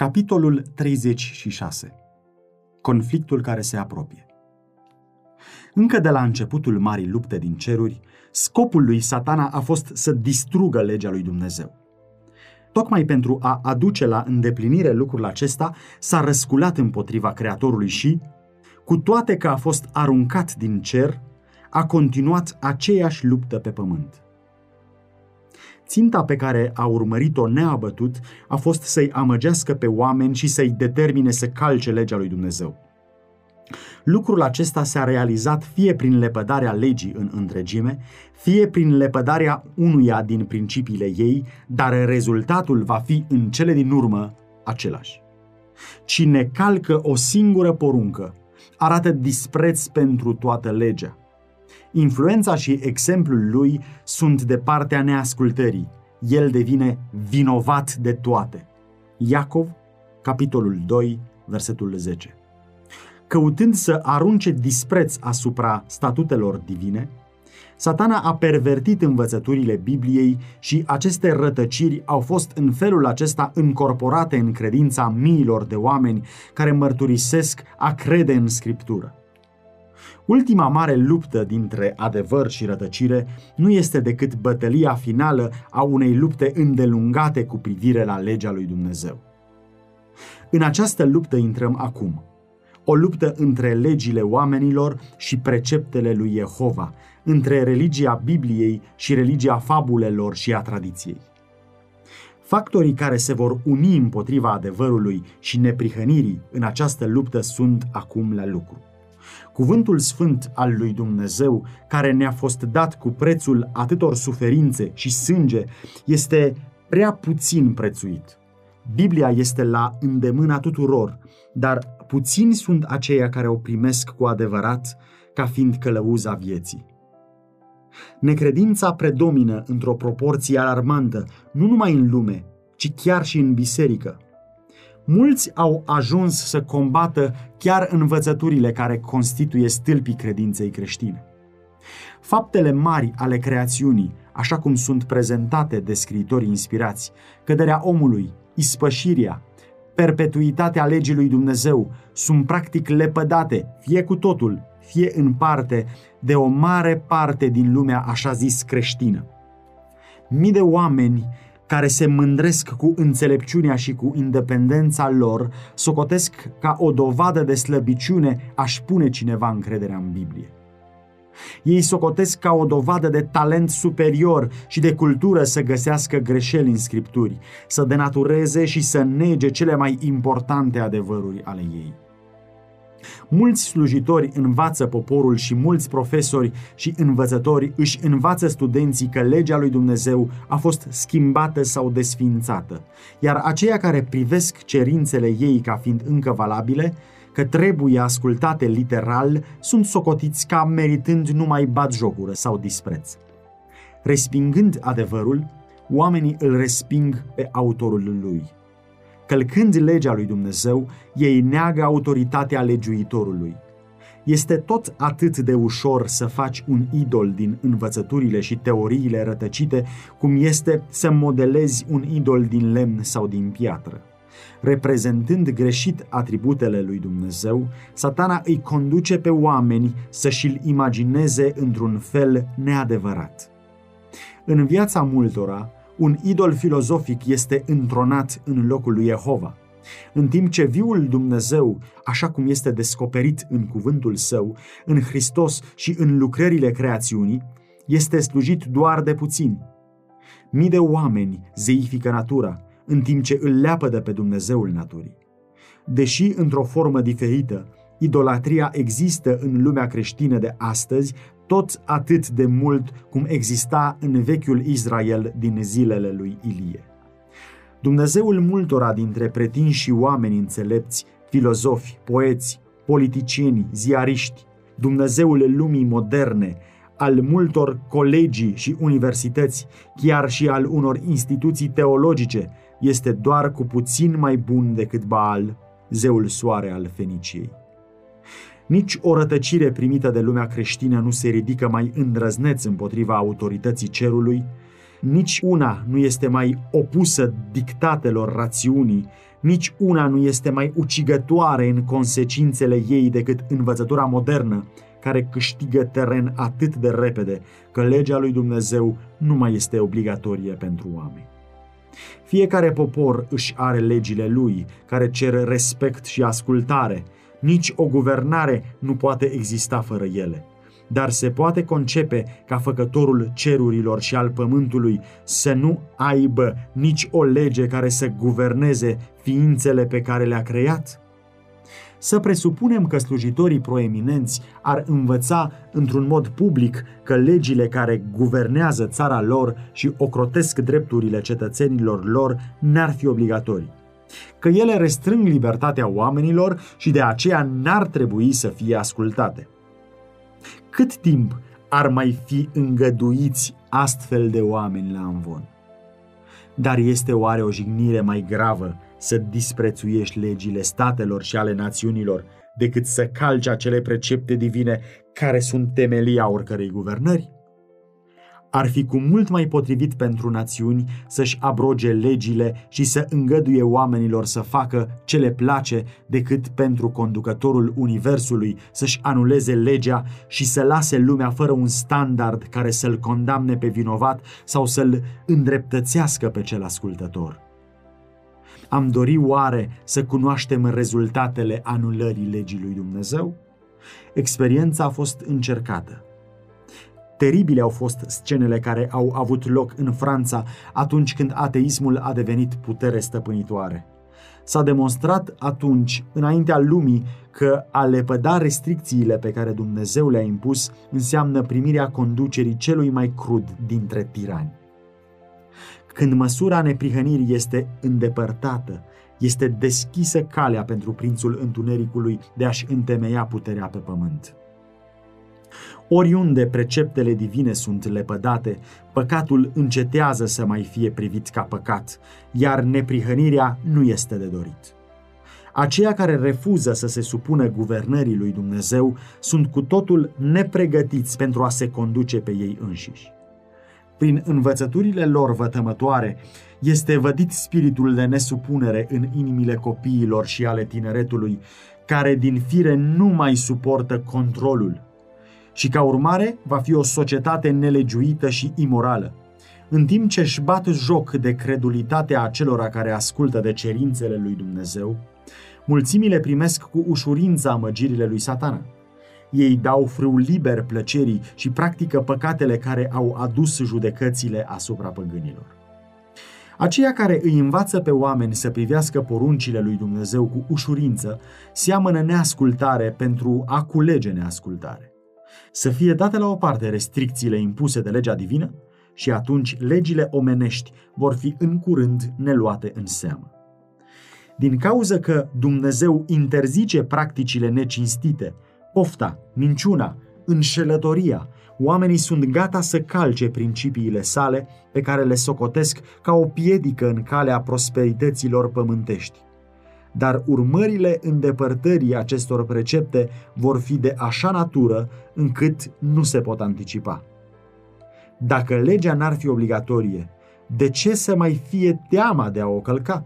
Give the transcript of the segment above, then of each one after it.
Capitolul 36. Conflictul care se apropie. Încă de la începutul marii lupte din ceruri, scopul lui satana a fost să distrugă legea lui Dumnezeu. Tocmai pentru a aduce la îndeplinire lucrul acesta, s-a răsculat împotriva Creatorului și, cu toate că a fost aruncat din cer, a continuat aceeași luptă pe pământ. Ținta pe care a urmărit-o neabătut a fost să-i amăgească pe oameni și să-i determine să calce legea lui Dumnezeu. Lucrul acesta s-a realizat fie prin lepădarea legii în întregime, fie prin lepădarea unuia din principiile ei, dar rezultatul va fi în cele din urmă același. Cine calcă o singură poruncă, arată dispreț pentru toată legea. Influența și exemplul lui sunt de partea neascultării. El devine vinovat de toate. Iacov, capitolul 2, versetul 10. Căutând să arunce dispreț asupra statutelor divine, Satana a pervertit învățăturile Bibliei și aceste rătăciri au fost în felul acesta încorporate în credința miilor de oameni care mărturisesc a crede în Scriptură. Ultima mare luptă dintre adevăr și rătăcire nu este decât bătălia finală a unei lupte îndelungate cu privire la legea lui Dumnezeu. În această luptă intrăm acum. O luptă între legile oamenilor și preceptele lui Jehova, între religia Bibliei și religia fabulelor și a tradiției. Factorii care se vor uni împotriva adevărului și neprihănirii în această luptă sunt acum la lucru. Cuvântul sfânt al lui Dumnezeu, care ne-a fost dat cu prețul atâtor suferințe și sânge, este prea puțin prețuit. Biblia este la îndemâna tuturor, dar puțini sunt aceia care o primesc cu adevărat ca fiind călăuza vieții. Necredința predomină într-o proporție alarmantă, nu numai în lume, ci chiar și în biserică. Mulți au ajuns să combată chiar învățăturile care constituie stâlpii credinței creștine. Faptele mari ale creațiunii, așa cum sunt prezentate de scriitori inspirați, căderea omului, ispășirea, perpetuitatea legii lui Dumnezeu, sunt practic lepădate, fie cu totul, fie în parte, de o mare parte din lumea așa zis creștină. Mii de oameni care se mândresc cu înțelepciunea și cu independența lor, socotesc ca o dovadă de slăbiciune aș pune cineva încrederea în Biblie. Ei socotesc ca o dovadă de talent superior și de cultură să găsească greșeli în scripturi, să denatureze și să nege cele mai importante adevăruri ale ei. Mulți slujitori învață poporul și mulți profesori și învățători își învață studenții că legea lui Dumnezeu a fost schimbată sau desfințată, iar aceia care privesc cerințele ei ca fiind încă valabile, că trebuie ascultate literal, sunt socotiți ca meritând numai batjocură sau dispreț. Respingând adevărul, oamenii îl resping pe autorul lui – Călcând legea lui Dumnezeu, ei neagă autoritatea legiuitorului. Este tot atât de ușor să faci un idol din învățăturile și teoriile rătăcite, cum este să modelezi un idol din lemn sau din piatră. Reprezentând greșit atributele lui Dumnezeu, satana îi conduce pe oameni să și-l imagineze într-un fel neadevărat. În viața multora, un idol filozofic este întronat în locul lui Jehova, în timp ce viul Dumnezeu, așa cum este descoperit în cuvântul său, în Hristos și în lucrările creațiunii, este slujit doar de puțini. Mii de oameni zeifică natura, în timp ce îl leapă de pe Dumnezeul naturii. Deși într-o formă diferită, idolatria există în lumea creștină de astăzi tot atât de mult cum exista în vechiul Israel din zilele lui Ilie. Dumnezeul multora dintre pretinși oameni înțelepți, filozofi, poeți, politicieni, ziariști, Dumnezeul lumii moderne, al multor colegii și universități, chiar și al unor instituții teologice, este doar cu puțin mai bun decât Baal, zeul soare al Feniciei. Nici o rătăcire primită de lumea creștină nu se ridică mai îndrăzneț împotriva autorității cerului Nici una nu este mai opusă dictatelor rațiunii, nici una nu este mai ucigătoare în consecințele ei decât învățătura modernă, care câștigă teren atât de repede că legea lui Dumnezeu nu mai este obligatorie pentru oameni. Fiecare popor își are legile lui, care cer respect și ascultare. Nici o guvernare nu poate exista fără ele. Dar se poate concepe ca făcătorul cerurilor și al pământului să nu aibă nici o lege care să guverneze ființele pe care le-a creat? Să presupunem că slujitorii proeminenți ar învăța într-un mod public că legile care guvernează țara lor și ocrotesc drepturile cetățenilor lor n-ar fi obligatorii. Că ele restrâng libertatea oamenilor și de aceea n-ar trebui să fie ascultate. Cât timp ar mai fi îngăduiți astfel de oameni la învon? Dar este oare o jignire mai gravă să disprețuiești legile statelor și ale națiunilor decât să calci acele precepte divine care sunt temelia oricărei guvernări? Ar fi cu mult mai potrivit pentru națiuni să-și abroge legile și să îngăduie oamenilor să facă ce le place decât pentru conducătorul universului să-și anuleze legea și să lase lumea fără un standard care să-l condamne pe vinovat sau să-l îndreptățească pe cel ascultător. Am dori oare să cunoaștem rezultatele anulării legii lui Dumnezeu? Experiența a fost încercată. Teribile au fost scenele care au avut loc în Franța atunci când ateismul a devenit putere stăpânitoare. S-a demonstrat atunci, înaintea lumii, că a lepăda restricțiile pe care Dumnezeu le-a impus înseamnă primirea conducerii celui mai crud dintre tirani. Când măsura neprihănirii este îndepărtată, este deschisă calea pentru prințul întunericului de a-și întemeia puterea pe pământ. Oriunde preceptele divine sunt lepădate, păcatul încetează să mai fie privit ca păcat, iar neprihănirea nu este de dorit. Aceia care refuză să se supună guvernării lui Dumnezeu sunt cu totul nepregătiți pentru a se conduce pe ei înșiși prin învățăturile lor vătămătoare, este vădit spiritul de nesupunere în inimile copiilor și ale tineretului, care din fire nu mai suportă controlul. Și ca urmare va fi o societate nelegiuită și imorală. În timp ce își bat joc de credulitatea acelora care ascultă de cerințele lui Dumnezeu, mulțimile primesc cu ușurință amăgirile lui satana. Ei dau frâu liber plăcerii și practică păcatele care au adus judecățile asupra păgânilor. Aceia care îi învață pe oameni să privească poruncile lui Dumnezeu cu ușurință, seamănă neascultare pentru a culege neascultare. Să fie date la o parte restricțiile impuse de legea divină și atunci legile omenești vor fi în curând neluate în seamă. Din cauză că Dumnezeu interzice practicile necinstite pofta, minciuna, înșelătoria, oamenii sunt gata să calce principiile sale pe care le socotesc ca o piedică în calea prosperităților pământești. Dar urmările îndepărtării acestor precepte vor fi de așa natură încât nu se pot anticipa. Dacă legea n-ar fi obligatorie, de ce să mai fie teama de a o călca?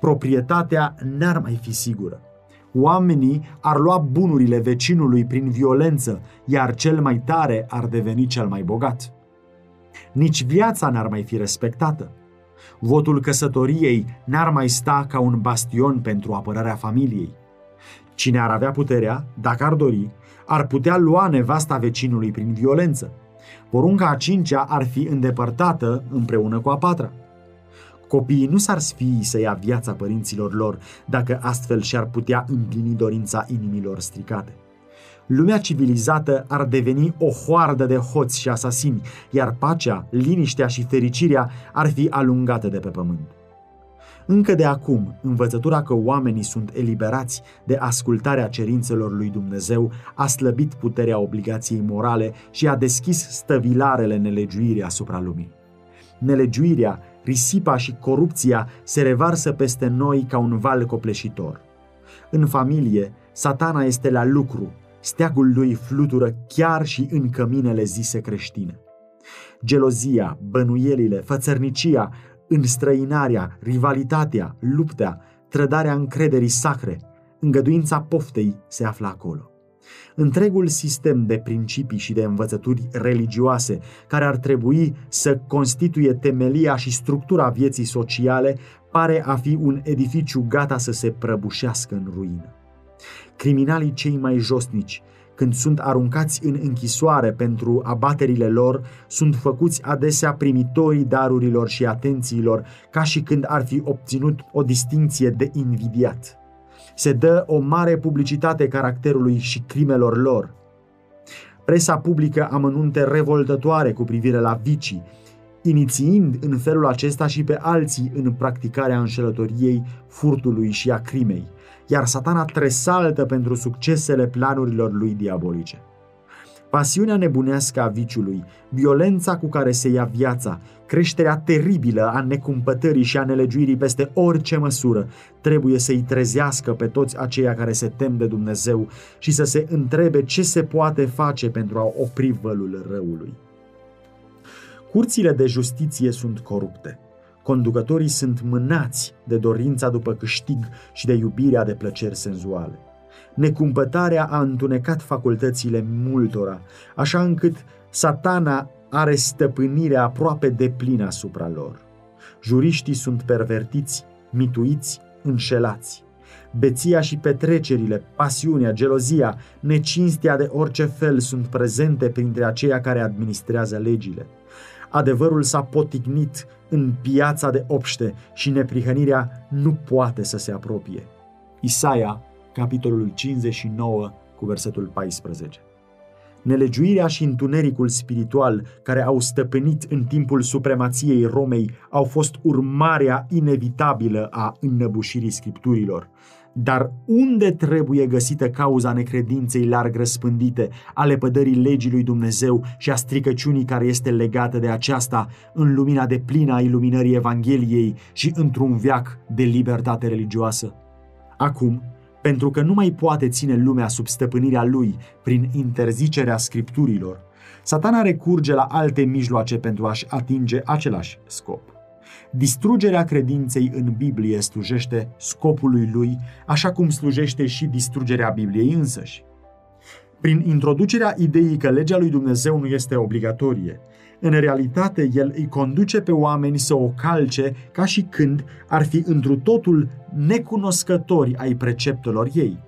Proprietatea n-ar mai fi sigură oamenii ar lua bunurile vecinului prin violență, iar cel mai tare ar deveni cel mai bogat. Nici viața n-ar mai fi respectată. Votul căsătoriei n-ar mai sta ca un bastion pentru apărarea familiei. Cine ar avea puterea, dacă ar dori, ar putea lua nevasta vecinului prin violență. Porunca a cincea ar fi îndepărtată împreună cu a patra. Copiii nu s-ar sfii să ia viața părinților lor dacă astfel și-ar putea împlini dorința inimilor stricate. Lumea civilizată ar deveni o hoardă de hoți și asasini, iar pacea, liniștea și fericirea ar fi alungate de pe pământ. Încă de acum, învățătura că oamenii sunt eliberați de ascultarea cerințelor lui Dumnezeu a slăbit puterea obligației morale și a deschis stăvilarele nelegiuirii asupra lumii. Nelegiuirea risipa și corupția se revarsă peste noi ca un val copleșitor. În familie, satana este la lucru, steagul lui flutură chiar și în căminele zise creștine. gelozia, bănuielile, fățărnicia, înstrăinarea, rivalitatea, luptea, trădarea încrederii sacre, îngăduința poftei se află acolo. Întregul sistem de principii și de învățături religioase care ar trebui să constituie temelia și structura vieții sociale pare a fi un edificiu gata să se prăbușească în ruină. Criminalii cei mai josnici, când sunt aruncați în închisoare pentru abaterile lor, sunt făcuți adesea primitorii darurilor și atențiilor, ca și când ar fi obținut o distinție de invidiat. Se dă o mare publicitate caracterului și crimelor lor. Presa publică amănunte revoltătoare cu privire la vicii, inițiind în felul acesta și pe alții în practicarea înșelătoriei, furtului și a crimei, iar satana tresaltă pentru succesele planurilor lui diabolice. Pasiunea nebunească a viciului, violența cu care se ia viața, creșterea teribilă a necumpătării și a nelegiuirii peste orice măsură, trebuie să-i trezească pe toți aceia care se tem de Dumnezeu și să se întrebe ce se poate face pentru a opri vălul răului. Curțile de justiție sunt corupte. Conducătorii sunt mânați de dorința după câștig și de iubirea de plăceri senzuale. Necumpătarea a întunecat facultățile multora, așa încât satana are stăpânirea aproape de plină asupra lor. Juriștii sunt pervertiți, mituiți, înșelați. Beția și petrecerile, pasiunea, gelozia, necinstea de orice fel sunt prezente printre aceia care administrează legile. Adevărul s-a potignit în piața de obște și neprihănirea nu poate să se apropie. Isaia, capitolul 59, cu versetul 14. Nelegiuirea și întunericul spiritual care au stăpânit în timpul supremației Romei au fost urmarea inevitabilă a înnăbușirii scripturilor. Dar unde trebuie găsită cauza necredinței larg răspândite, a lepădării legii lui Dumnezeu și a stricăciunii care este legată de aceasta în lumina de plină a iluminării Evangheliei și într-un veac de libertate religioasă? Acum, pentru că nu mai poate ține lumea sub stăpânirea lui prin interzicerea scripturilor, satana recurge la alte mijloace pentru a-și atinge același scop. Distrugerea credinței în Biblie slujește scopului lui, așa cum slujește și distrugerea Bibliei însăși. Prin introducerea ideii că legea lui Dumnezeu nu este obligatorie, în realitate el îi conduce pe oameni să o calce ca și când ar fi întru totul necunoscători ai preceptelor ei.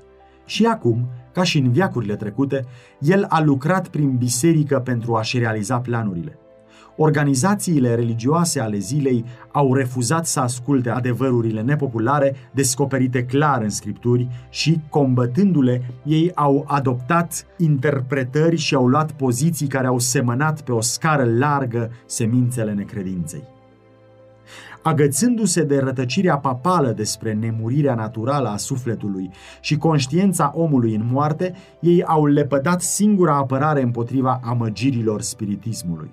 Și acum, ca și în viacurile trecute, el a lucrat prin biserică pentru a-și realiza planurile. Organizațiile religioase ale zilei au refuzat să asculte adevărurile nepopulare descoperite clar în scripturi și, combătându-le, ei au adoptat interpretări și au luat poziții care au semănat pe o scară largă semințele necredinței. Agățându-se de rătăcirea papală despre nemurirea naturală a sufletului și conștiința omului în moarte, ei au lepădat singura apărare împotriva amăgirilor spiritismului.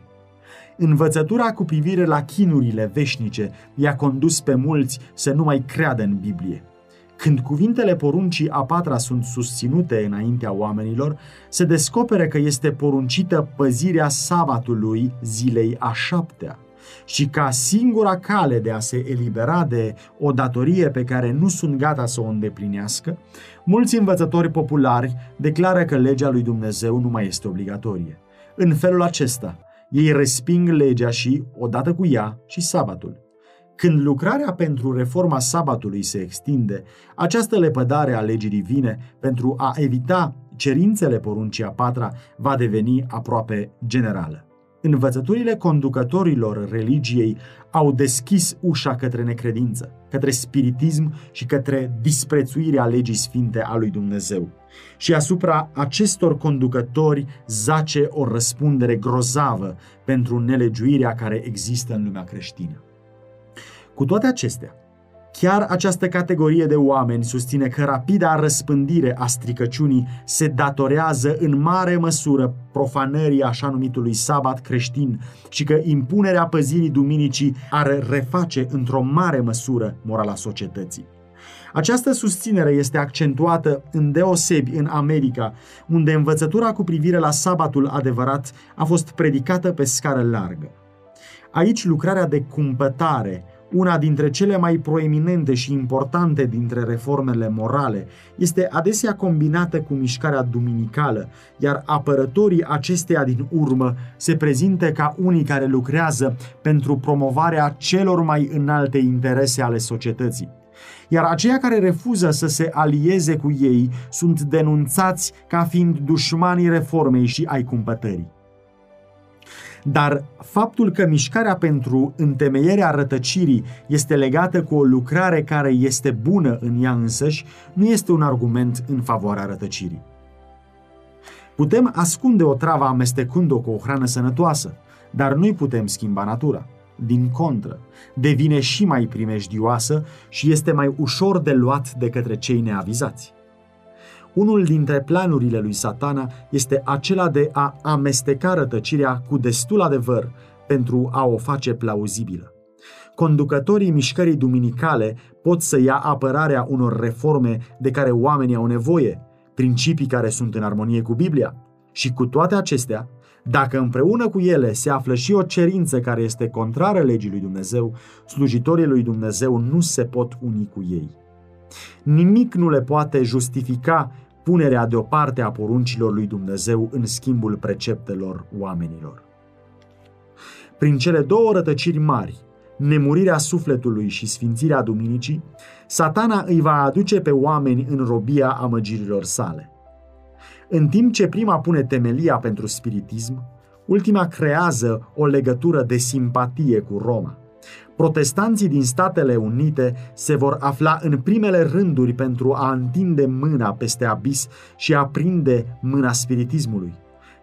Învățătura cu privire la chinurile veșnice i-a condus pe mulți să nu mai creadă în Biblie. Când cuvintele poruncii a patra sunt susținute înaintea oamenilor, se descopere că este poruncită păzirea sabatului zilei a șaptea și ca singura cale de a se elibera de o datorie pe care nu sunt gata să o îndeplinească, mulți învățători populari declară că legea lui Dumnezeu nu mai este obligatorie. În felul acesta, ei resping legea și, odată cu ea, și sabatul. Când lucrarea pentru reforma sabatului se extinde, această lepădare a legii divine pentru a evita cerințele poruncii a patra va deveni aproape generală. Învățăturile conducătorilor religiei au deschis ușa către necredință, către spiritism și către disprețuirea legii sfinte a lui Dumnezeu. Și asupra acestor conducători zace o răspundere grozavă pentru nelegiuirea care există în lumea creștină. Cu toate acestea, Chiar această categorie de oameni susține că rapida răspândire a stricăciunii se datorează în mare măsură profanării așa numitului sabat creștin și că impunerea păzirii duminicii ar reface într-o mare măsură morala societății. Această susținere este accentuată în deosebi în America, unde învățătura cu privire la sabatul adevărat a fost predicată pe scară largă. Aici lucrarea de cumpătare, una dintre cele mai proeminente și importante dintre reformele morale, este adesea combinată cu mișcarea duminicală, iar apărătorii acesteia din urmă se prezintă ca unii care lucrează pentru promovarea celor mai înalte interese ale societății iar aceia care refuză să se alieze cu ei sunt denunțați ca fiind dușmanii reformei și ai cumpătării. Dar faptul că mișcarea pentru întemeierea rătăcirii este legată cu o lucrare care este bună în ea însăși, nu este un argument în favoarea rătăcirii. Putem ascunde o travă amestecând-o cu o hrană sănătoasă, dar nu-i putem schimba natura. Din contră, devine și mai primejdioasă și este mai ușor de luat de către cei neavizați. Unul dintre planurile lui satana este acela de a amesteca rătăcirea cu destul adevăr pentru a o face plauzibilă. Conducătorii mișcării duminicale pot să ia apărarea unor reforme de care oamenii au nevoie, principii care sunt în armonie cu Biblia. Și cu toate acestea, dacă împreună cu ele se află și o cerință care este contrară legii lui Dumnezeu, slujitorii lui Dumnezeu nu se pot uni cu ei. Nimic nu le poate justifica punerea deoparte a poruncilor lui Dumnezeu în schimbul preceptelor oamenilor. Prin cele două rătăciri mari, nemurirea sufletului și sfințirea duminicii, satana îi va aduce pe oameni în robia amăgirilor sale. În timp ce prima pune temelia pentru spiritism, ultima creează o legătură de simpatie cu Roma – protestanții din Statele Unite se vor afla în primele rânduri pentru a întinde mâna peste abis și a prinde mâna spiritismului.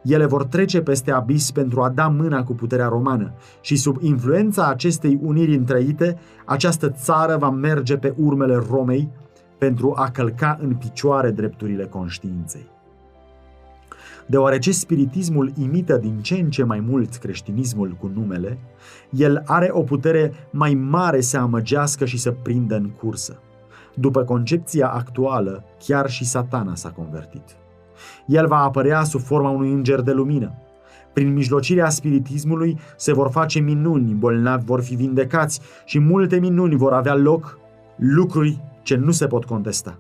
Ele vor trece peste abis pentru a da mâna cu puterea romană și sub influența acestei uniri întrăite, această țară va merge pe urmele Romei pentru a călca în picioare drepturile conștiinței. Deoarece spiritismul imită din ce în ce mai mult creștinismul cu numele, el are o putere mai mare să amăgească și să prindă în cursă. După concepția actuală, chiar și satana s-a convertit. El va apărea sub forma unui înger de lumină. Prin mijlocirea spiritismului se vor face minuni, bolnavi vor fi vindecați și multe minuni vor avea loc, lucruri ce nu se pot contesta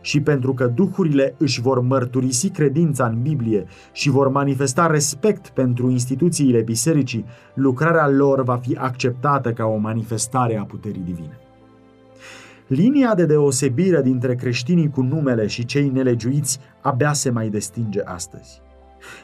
și pentru că duhurile își vor mărturisi credința în Biblie și vor manifesta respect pentru instituțiile bisericii, lucrarea lor va fi acceptată ca o manifestare a puterii divine. Linia de deosebire dintre creștinii cu numele și cei nelegiuiți abia se mai destinge astăzi.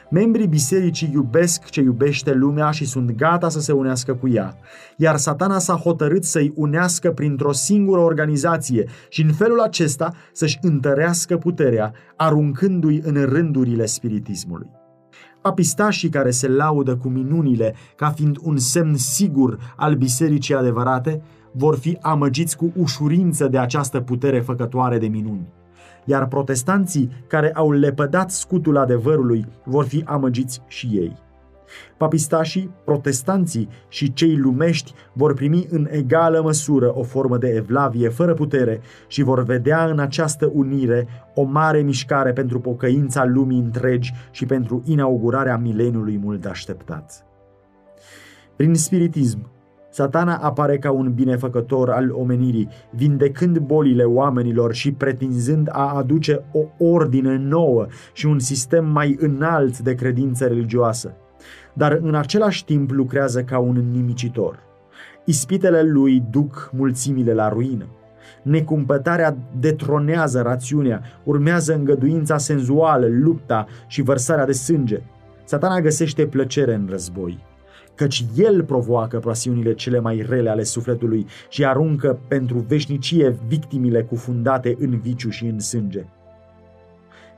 Membrii bisericii iubesc ce iubește lumea și sunt gata să se unească cu ea, iar satana s-a hotărât să-i unească printr-o singură organizație și în felul acesta să-și întărească puterea, aruncându-i în rândurile spiritismului. Apistașii care se laudă cu minunile ca fiind un semn sigur al bisericii adevărate, vor fi amăgiți cu ușurință de această putere făcătoare de minuni iar protestanții care au lepădat scutul adevărului vor fi amăgiți și ei. Papistașii, protestanții și cei lumești vor primi în egală măsură o formă de evlavie fără putere și vor vedea în această unire o mare mișcare pentru pocăința lumii întregi și pentru inaugurarea mileniului mult așteptat. Prin spiritism, Satana apare ca un binefăcător al omenirii, vindecând bolile oamenilor și pretinzând a aduce o ordine nouă și un sistem mai înalt de credință religioasă. Dar în același timp lucrează ca un nimicitor. Ispitele lui duc mulțimile la ruină. Necumpătarea detronează rațiunea, urmează îngăduința senzuală, lupta și vărsarea de sânge. Satana găsește plăcere în război căci El provoacă pasiunile cele mai rele ale sufletului și aruncă pentru veșnicie victimile cufundate în viciu și în sânge.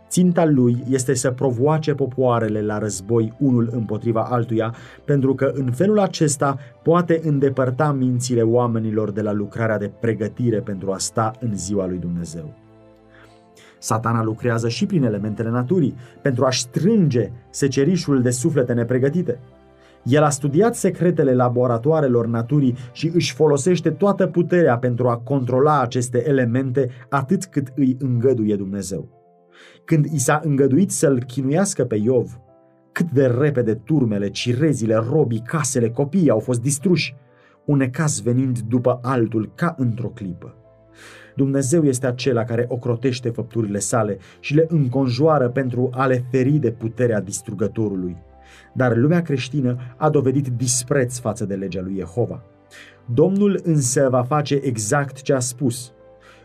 Ținta lui este să provoace popoarele la război unul împotriva altuia, pentru că în felul acesta poate îndepărta mințile oamenilor de la lucrarea de pregătire pentru a sta în ziua lui Dumnezeu. Satana lucrează și prin elementele naturii, pentru a strânge secerișul de suflete nepregătite – El a studiat secretele laboratoarelor naturii și își folosește toată puterea pentru a controla aceste elemente atât cât îi îngăduie Dumnezeu. Când i s-a îngăduit să-l chinuiască pe Iov, cât de repede turmele, cirezile, robii, casele, copiii au fost distruși, un necaz venind după altul ca într-o clipă. Dumnezeu este acela care ocrotește făpturile sale și le înconjoară pentru a le feri de puterea distrugătorului. Dar lumea creștină a dovedit dispreț față de legea lui Jehova. Domnul însă va face exact ce a spus.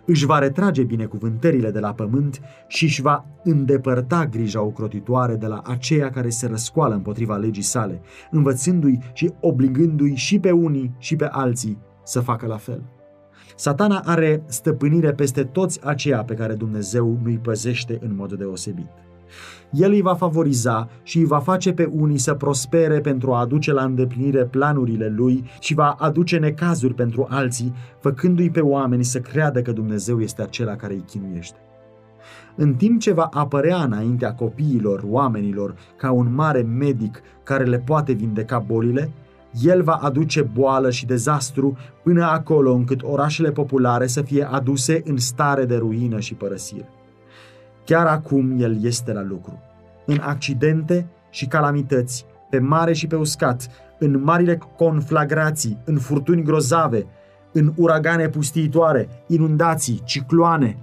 Își va retrage binecuvântările de la pământ și își va îndepărta grija ocrotitoare de la aceia care se răscoală împotriva legii sale, învățându-i și obligându-i și pe unii și pe alții să facă la fel. Satana are stăpânire peste toți aceia pe care Dumnezeu nu-i păzește în mod deosebit. El îi va favoriza și îi va face pe unii să prospere pentru a aduce la îndeplinire planurile lui și va aduce necazuri pentru alții, făcându-i pe oameni să creadă că Dumnezeu este acela care îi chinuiește. În timp ce va apărea înaintea copiilor, oamenilor, ca un mare medic care le poate vindeca bolile, el va aduce boală și dezastru până acolo încât orașele populare să fie aduse în stare de ruină și părăsire. Chiar acum el este la lucru. În accidente și calamități, pe mare și pe uscat, în marile conflagrații, în furtuni grozave, în uragane pustiitoare, inundații, cicloane,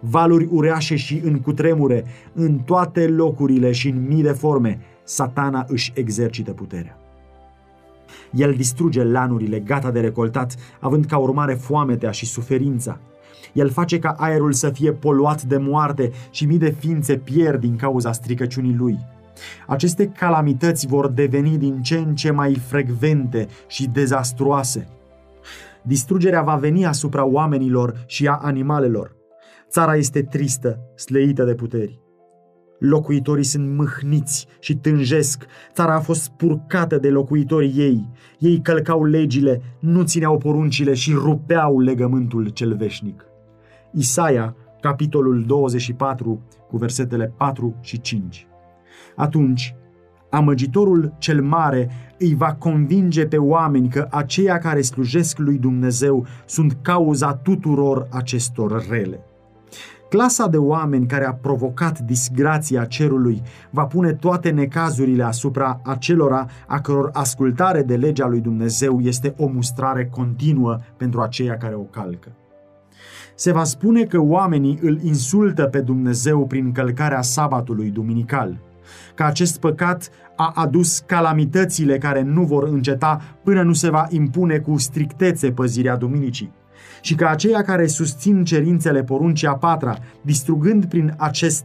valuri ureașe și în cutremure, în toate locurile și în mii de forme, satana își exercită puterea. El distruge lanurile gata de recoltat, având ca urmare foametea și suferința. El face ca aerul să fie poluat de moarte și mii de ființe pierd din cauza stricăciunii lui. Aceste calamități vor deveni din ce în ce mai frecvente și dezastruoase. Distrugerea va veni asupra oamenilor și a animalelor. Țara este tristă, sleită de puteri. Locuitorii sunt mâhniți și tânjesc. Țara a fost spurcată de locuitorii ei. Ei călcau legile, nu țineau poruncile și rupeau legământul cel veșnic. Isaia, capitolul 24, cu versetele 4 și 5. Atunci, amăgitorul cel mare îi va convinge pe oameni că aceia care slujesc lui Dumnezeu sunt cauza tuturor acestor rele. Clasa de oameni care a provocat disgrația cerului va pune toate necazurile asupra acelora a căror ascultare de legea lui Dumnezeu este o mustrare continuă pentru aceia care o calcă. Se va spune că oamenii îl insultă pe Dumnezeu prin călcarea sabatului duminical, că acest păcat a adus calamitățile care nu vor înceta până nu se va impune cu strictețe păzirea duminicii și că aceia care susțin cerințele poruncii a patra, distrugând prin acest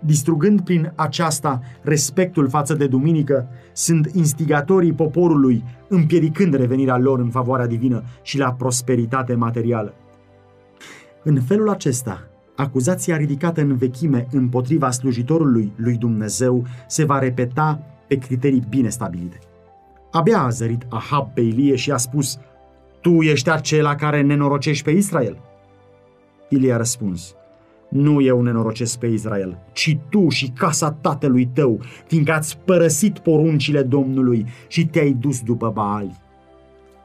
distrugând prin aceasta respectul față de duminică, sunt instigatorii poporului, împiedicând revenirea lor în favoarea divină și la prosperitate materială. În felul acesta, acuzația ridicată în vechime împotriva slujitorului lui Dumnezeu se va repeta pe criterii bine stabilite. Abia a zărit Ahab pe Ilie și a spus, Tu ești acela care nenorocești pe Israel? Ilie a răspuns, nu eu nenorocesc pe Israel, ci tu și casa tatălui tău, fiindcă ați părăsit poruncile Domnului și te-ai dus după Baali.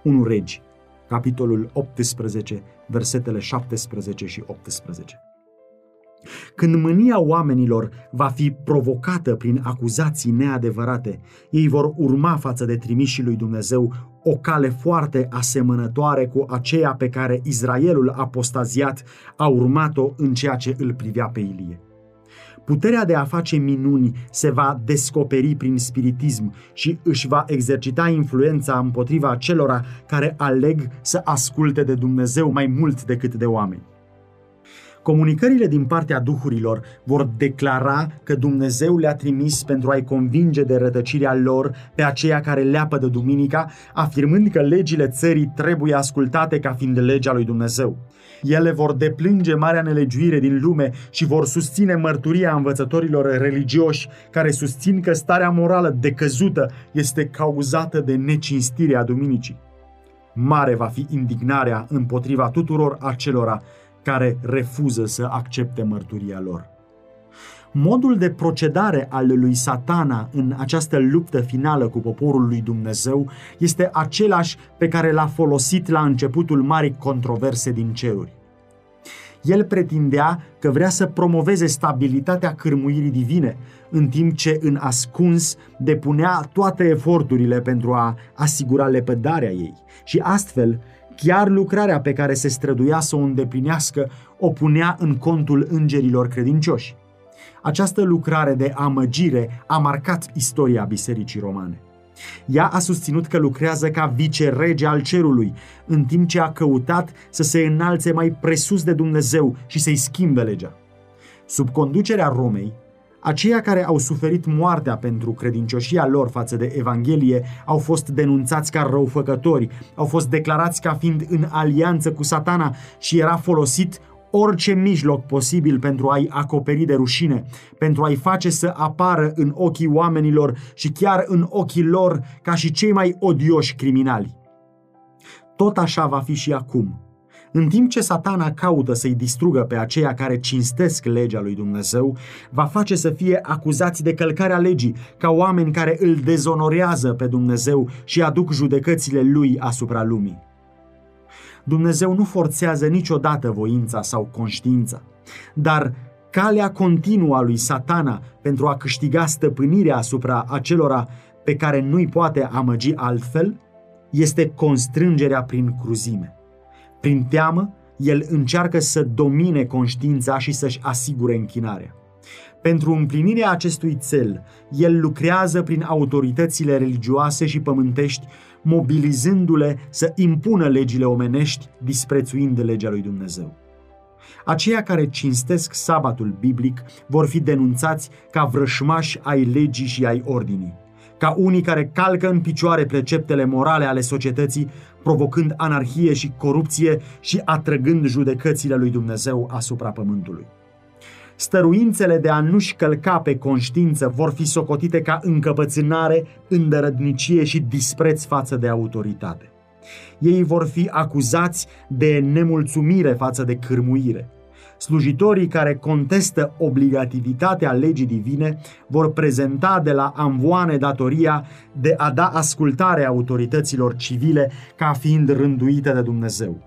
1 Regi, capitolul 18, versetele 17 și 18. Când mânia oamenilor va fi provocată prin acuzații neadevărate, ei vor urma față de trimișii lui Dumnezeu o cale foarte asemănătoare cu aceea pe care Israelul apostaziat a urmat-o în ceea ce îl privea pe Ilie. Puterea de a face minuni se va descoperi prin spiritism și își va exercita influența împotriva celora care aleg să asculte de Dumnezeu mai mult decât de oameni. Comunicările din partea duhurilor vor declara că Dumnezeu le-a trimis pentru a-i convinge de rătăcirea lor pe aceia care leapă de duminica, afirmând că legile țării trebuie ascultate ca fiind legea lui Dumnezeu. Ele vor deplânge marea nelegiuire din lume și vor susține mărturia învățătorilor religioși care susțin că starea morală decăzută este cauzată de necinstirea duminicii. Mare va fi indignarea împotriva tuturor acelora care refuză să accepte mărturia lor. Modul de procedare al lui Satana în această luptă finală cu poporul lui Dumnezeu este același pe care l-a folosit la începutul marii controverse din ceruri. El pretindea că vrea să promoveze stabilitatea cârmuirii divine, în timp ce în ascuns depunea toate eforturile pentru a asigura lepădarea ei. Și astfel, chiar lucrarea pe care se străduia să o îndeplinească o punea în contul îngerilor credincioși. Această lucrare de amăgire a marcat istoria Bisericii Romane. Ea a susținut că lucrează ca vicerege al cerului, în timp ce a căutat să se înalțe mai presus de Dumnezeu și să-i schimbe legea. Sub conducerea Romei, aceia care au suferit moartea pentru credincioșia lor față de Evanghelie au fost denunțați ca răufăcători, au fost declarați ca fiind în alianță cu satana și era folosit orice mijloc posibil pentru a-i acoperi de rușine, pentru a-i face să apară în ochii oamenilor și chiar în ochii lor ca și cei mai odioși criminali. Tot așa va fi și acum. În timp ce satana caută să-i distrugă pe aceia care cinstesc legea lui Dumnezeu, va face să fie acuzați de călcarea legii ca oameni care îl dezonorează pe Dumnezeu și aduc judecățile lui asupra lumii. Dumnezeu nu forțează niciodată voința sau conștiința, dar calea continuă a lui satana pentru a câștiga stăpânirea asupra acelora pe care nu-i poate amăgi altfel este constrângerea prin cruzime. Prin teamă, el încearcă să domine conștiința și să-și asigure închinarea. Pentru împlinirea acestui cel, el lucrează prin autoritățile religioase și pământești, mobilizându-le să impună legile omenești, disprețuind legea lui Dumnezeu. Aceia care cinstesc sabatul biblic vor fi denunțați ca vrășmași ai legii și ai ordinii, ca unii care calcă în picioare preceptele morale ale societății, provocând anarhie și corupție și atrăgând judecățile lui Dumnezeu asupra pământului stăruințele de a nu-și călca pe conștiință vor fi socotite ca încăpățânare, îndărădnicie și dispreț față de autoritate. Ei vor fi acuzați de nemulțumire față de cârmuire. Slujitorii care contestă obligativitatea legii divine vor prezenta de la amvoane datoria de a da ascultare autorităților civile ca fiind rânduite de Dumnezeu.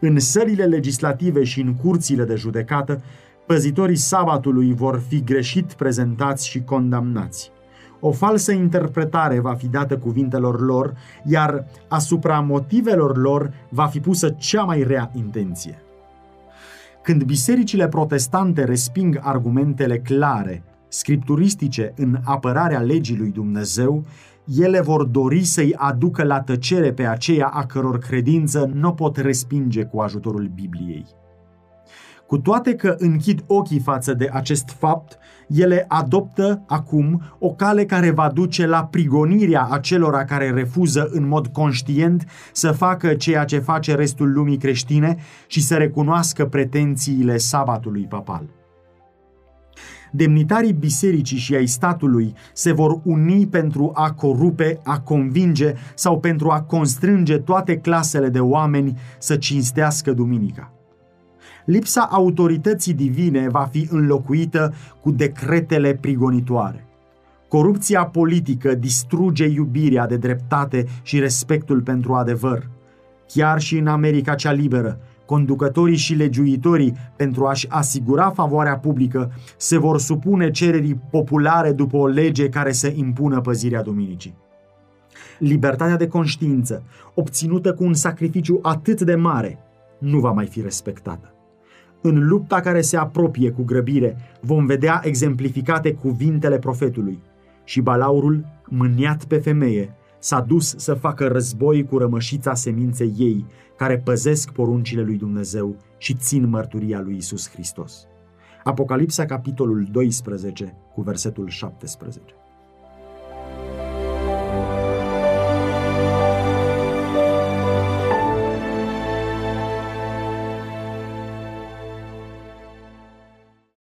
În sălile legislative și în curțile de judecată, Păzitorii sabatului vor fi greșit prezentați și condamnați. O falsă interpretare va fi dată cuvintelor lor, iar asupra motivelor lor va fi pusă cea mai rea intenție. Când bisericile protestante resping argumentele clare, scripturistice în apărarea legii lui Dumnezeu, ele vor dori să-i aducă la tăcere pe aceia a căror credință nu pot respinge cu ajutorul Bibliei. Cu toate că închid ochii față de acest fapt, ele adoptă acum o cale care va duce la prigonirea acelora care refuză în mod conștient să facă ceea ce face restul lumii creștine și să recunoască pretențiile sabatului papal. Demnitarii bisericii și ai statului se vor uni pentru a corupe, a convinge sau pentru a constrânge toate clasele de oameni să cinstească duminica lipsa autorității divine va fi înlocuită cu decretele prigonitoare. Corupția politică distruge iubirea de dreptate și respectul pentru adevăr. Chiar și în America cea liberă, conducătorii și legiuitorii, pentru a-și asigura favoarea publică, se vor supune cererii populare după o lege care să impună păzirea duminicii. Libertatea de conștiință, obținută cu un sacrificiu atât de mare, nu va mai fi respectată. În lupta care se apropie cu grăbire, vom vedea exemplificate cuvintele profetului. Și balaurul, mâniat pe femeie, s-a dus să facă război cu rămășița seminței ei, care păzesc poruncile lui Dumnezeu și țin mărturia lui Isus Hristos. Apocalipsa, capitolul 12, cu versetul 17.